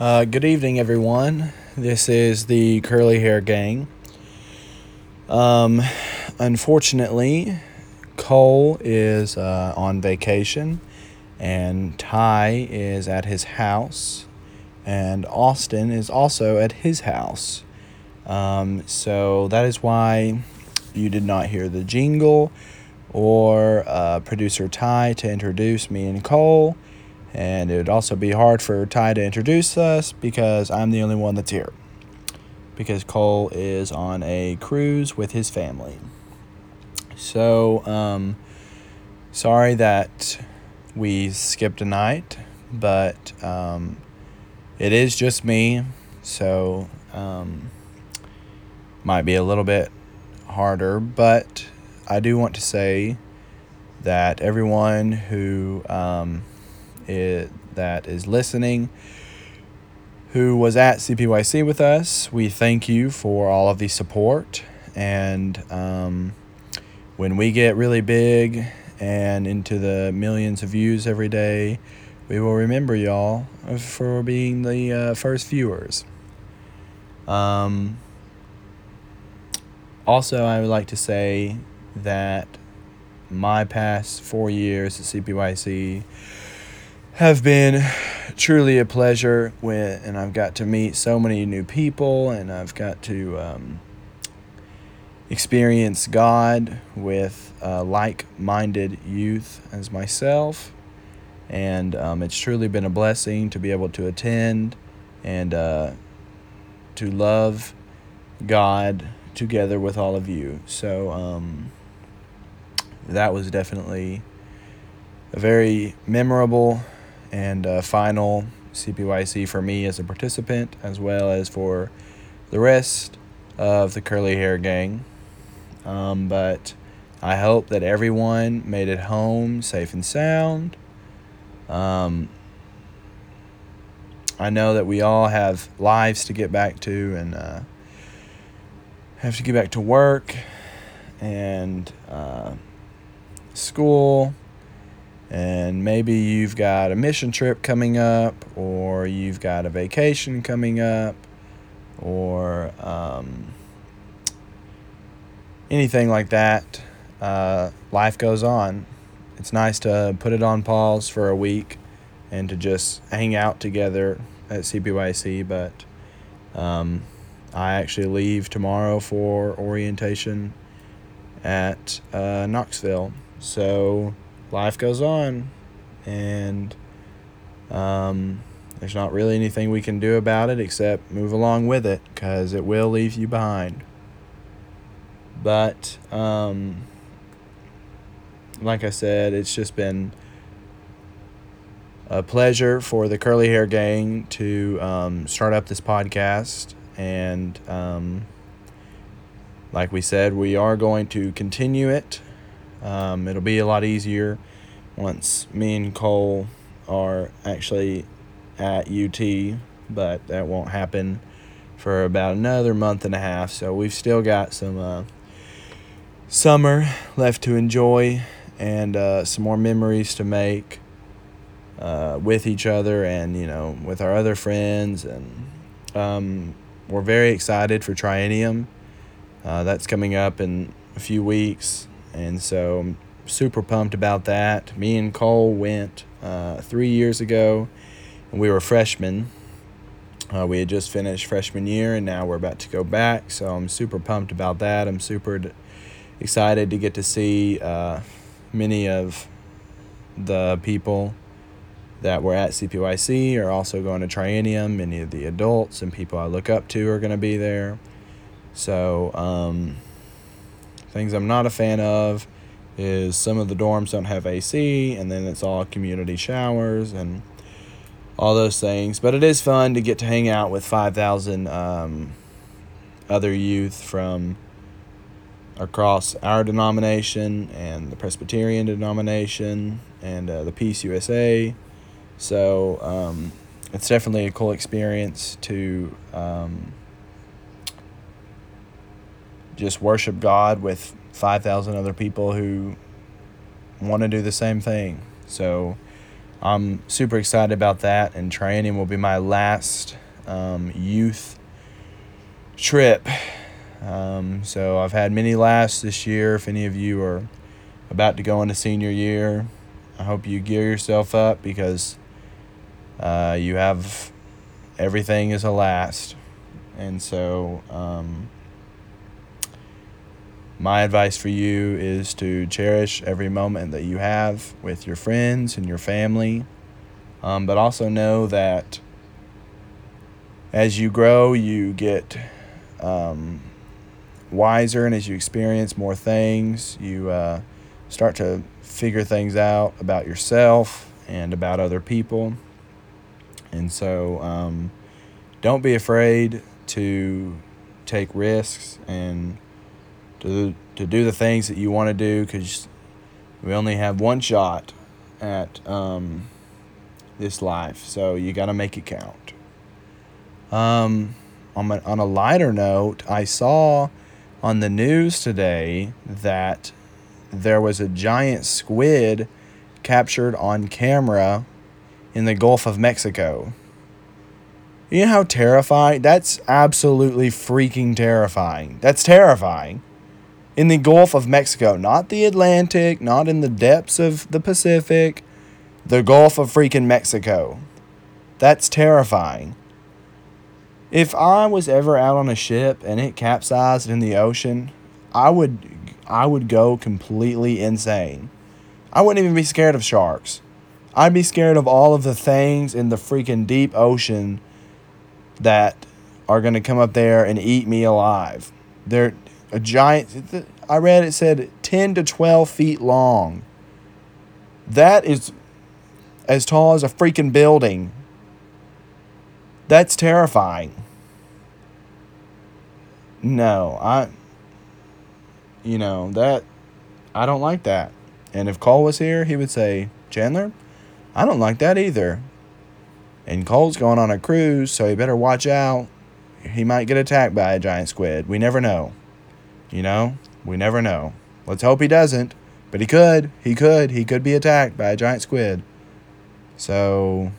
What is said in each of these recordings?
Uh, good evening, everyone. This is the Curly Hair Gang. Um, unfortunately, Cole is uh, on vacation, and Ty is at his house, and Austin is also at his house. Um, so that is why you did not hear the jingle or uh, producer Ty to introduce me and Cole. And it would also be hard for Ty to introduce us because I'm the only one that's here. Because Cole is on a cruise with his family. So, um, sorry that we skipped a night, but um, it is just me. So, um, might be a little bit harder, but I do want to say that everyone who um, is, that is listening, who was at CPYC with us, we thank you for all of the support. And um, when we get really big and into the millions of views every day, we will remember y'all for being the uh, first viewers. Um, also, I would like to say that my past four years at CPYC have been truly a pleasure with, and I've got to meet so many new people, and I've got to um, experience God with uh, like-minded youth as myself, and um, it's truly been a blessing to be able to attend and uh, to love God together with all of you. So um, that was definitely a very memorable and uh, final CPYC for me as a participant, as well as for the rest of the curly hair gang. Um, but I hope that everyone made it home safe and sound. Um, I know that we all have lives to get back to and uh, have to get back to work and uh, school. And maybe you've got a mission trip coming up, or you've got a vacation coming up, or um, anything like that. Uh, life goes on. It's nice to put it on pause for a week and to just hang out together at CPYC, but um, I actually leave tomorrow for orientation at uh, Knoxville. So life goes on, and um, there's not really anything we can do about it except move along with it because it will leave you behind. But um, like I said, it's just been a pleasure for the Curly Hair Gang to um, start up this podcast. And um, like we said, we are going to continue it. Um, it'll be a lot easier once me and Cole are actually at UT, but that won't happen for about another month and a half. So we've still got some uh, summer left to enjoy and uh, some more memories to make uh, with each other and you know with our other friends and um, we're very excited for Triennium. Uh, that's coming up in a few weeks, and so I'm super pumped about that. Me and Cole went uh, three years ago, and we were freshmen. Uh, we had just finished freshman year, and now we're about to go back. So I'm super pumped about that. I'm super d- excited to get to see uh, many of the people that were at CPYC are also going to Triennium. Many of the adults and people I look up to are going to be there. So, um, things I'm not a fan of is some of the dorms don't have AC, and then it's all community showers and all those things. But it is fun to get to hang out with 5,000 um, other youth from across our denomination and the Presbyterian denomination and uh, the PC USA so um, it's definitely a cool experience to um, just worship God with 5,000 other people who want to do the same thing. So I'm super excited about that, and Triennium will be my last um, youth trip. Um, so I've had many lasts this year. If any of you are about to go into senior year, I hope you gear yourself up because uh, you have everything is a last. And so, um, my advice for you is to cherish every moment that you have with your friends and your family, um, but also know that as you grow, you get um, wiser, and as you experience more things, you uh, start to figure things out about yourself and about other people. And so, um, don't be afraid to take risks and to to do the things that you want to do because we only have one shot at um, this life, so you got to make it count. Um, on a, on a lighter note, I saw on the news today that there was a giant squid captured on camera in the Gulf of Mexico. You know how terrifying? That's absolutely freaking terrifying. That's terrifying. In the Gulf of Mexico, not the Atlantic, not in the depths of the Pacific, the Gulf of freaking Mexico. That's terrifying. If I was ever out on a ship and it capsized in the ocean, I would I would go completely insane. I wouldn't even be scared of sharks. I'd be scared of all of the things in the freaking deep ocean that are going to come up there and eat me alive. They're a giant. I read it said 10 to 12 feet long. That is as tall as a freaking building. That's terrifying. No, I. You know, that. I don't like that. And if Cole was here, he would say, Chandler, I don't like that either. And Cole's going on a cruise, so he better watch out. He might get attacked by a giant squid. We never know. You know? We never know. Let's hope he doesn't. But he could. He could. He could be attacked by a giant squid. So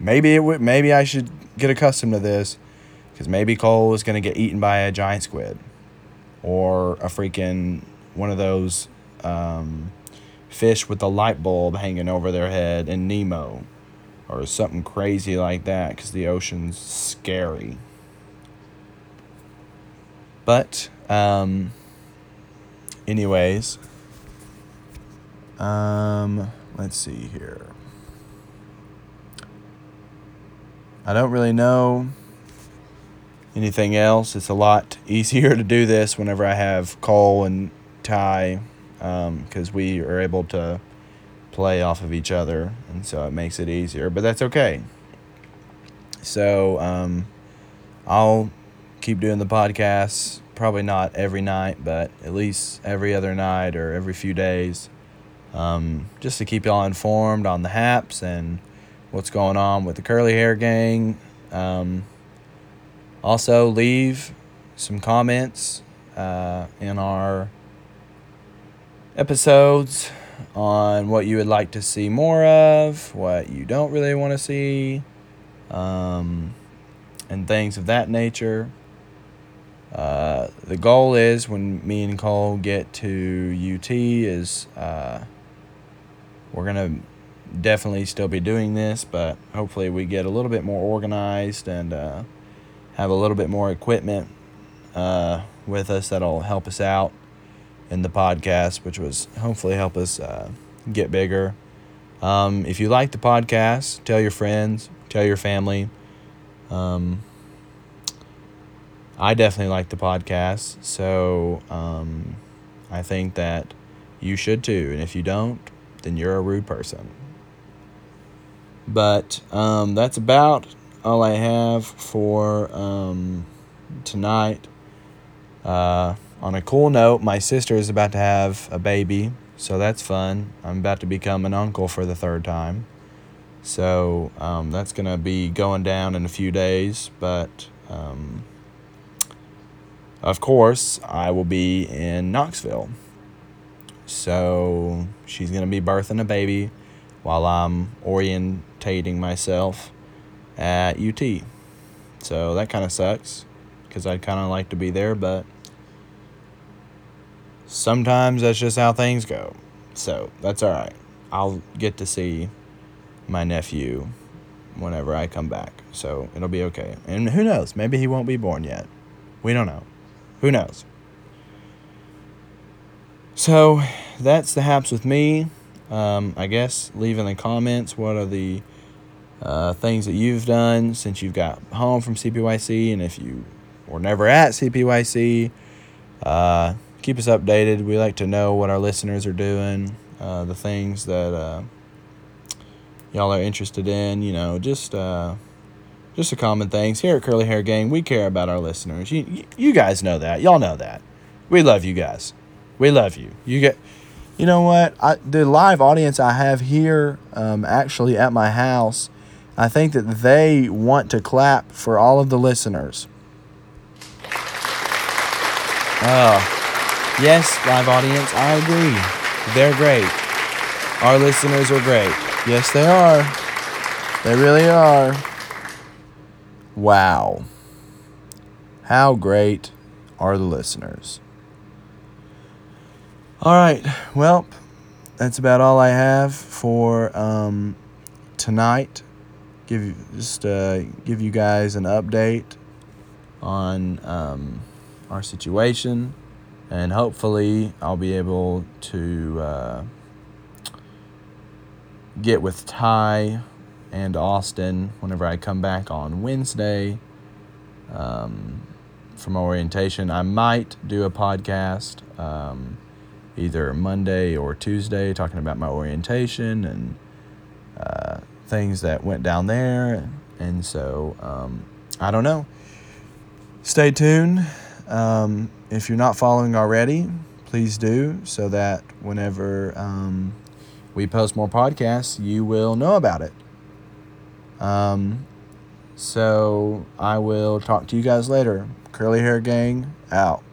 maybe it would maybe I should get accustomed to this cuz maybe Cole is going to get eaten by a giant squid or a freaking one of those um, fish with a light bulb hanging over their head in Nemo or something crazy like that because the ocean's scary. But, um, anyways, um, let's see here. I don't really know anything else. It's a lot easier to do this whenever I have Cole and Ty because um, we are able to play off of each other, and so it makes it easier. But that's okay. So um, I'll keep doing the podcasts. Probably not every night, but at least every other night or every few days, um, just to keep y'all informed on the haps and what's going on with the curly hair gang. Um, also, leave some comments uh, in our episodes on what you would like to see more of, what you don't really want to see, um, and things of that nature. Uh, the goal is when me and Cole get to UT is uh, we're gonna definitely still be doing this, but hopefully we get a little bit more organized and uh, have a little bit more equipment uh, with us that'll help us out in the podcast, which was hopefully help us uh, get bigger. Um, if you like the podcast, tell your friends, tell your family. Um, I definitely like the podcast, so um, I think that you should too. And if you don't, then you're a rude person. But um, that's about all I have for um, tonight. Uh, on a cool note, my sister is about to have a baby, so that's fun. I'm about to become an uncle for the third time. So um, that's going to be going down in a few days, but um, of course, I will be in Knoxville. So she's going to be birthing a baby while I'm orientating myself at UT. So that kind of sucks because I'd kind of like to be there, but sometimes that's just how things go. So that's all right. I'll get to see my nephew whenever I come back. So it'll be okay. And who knows? Maybe he won't be born yet. We don't know. Who knows? So that's the haps with me. Um, I guess leave in the comments what are the uh, things that you've done since you've got home from CPYC, and if you were never at CPYC, uh, keep us updated. We like to know what our listeners are doing, uh, the things that uh, y'all are interested in. You know, just uh, just the common things here at Curly Hair Gang. We care about our listeners. You you guys know that. Y'all know that. We love you guys. We love you. You get. You know what? I, the live audience I have here, um, actually at my house, I think that they want to clap for all of the listeners. Oh, yes, live audience, I agree. They're great. Our listeners are great. Yes, they are. They really are. Wow. How great are the listeners? All right. Well, that's about all I have for um, tonight. Give just uh, give you guys an update on um, our situation, and hopefully I'll be able to uh, get with Ty and Austin whenever I come back on Wednesday um, from orientation. I might do a podcast. Um, either Monday or Tuesday, talking about my orientation and uh, things that went down there. And so um, I don't know. Stay tuned. Um, if you're not following already, please do so that whenever um, we post more podcasts, you will know about it. Um, so I will talk to you guys later. Curly Hair Gang out.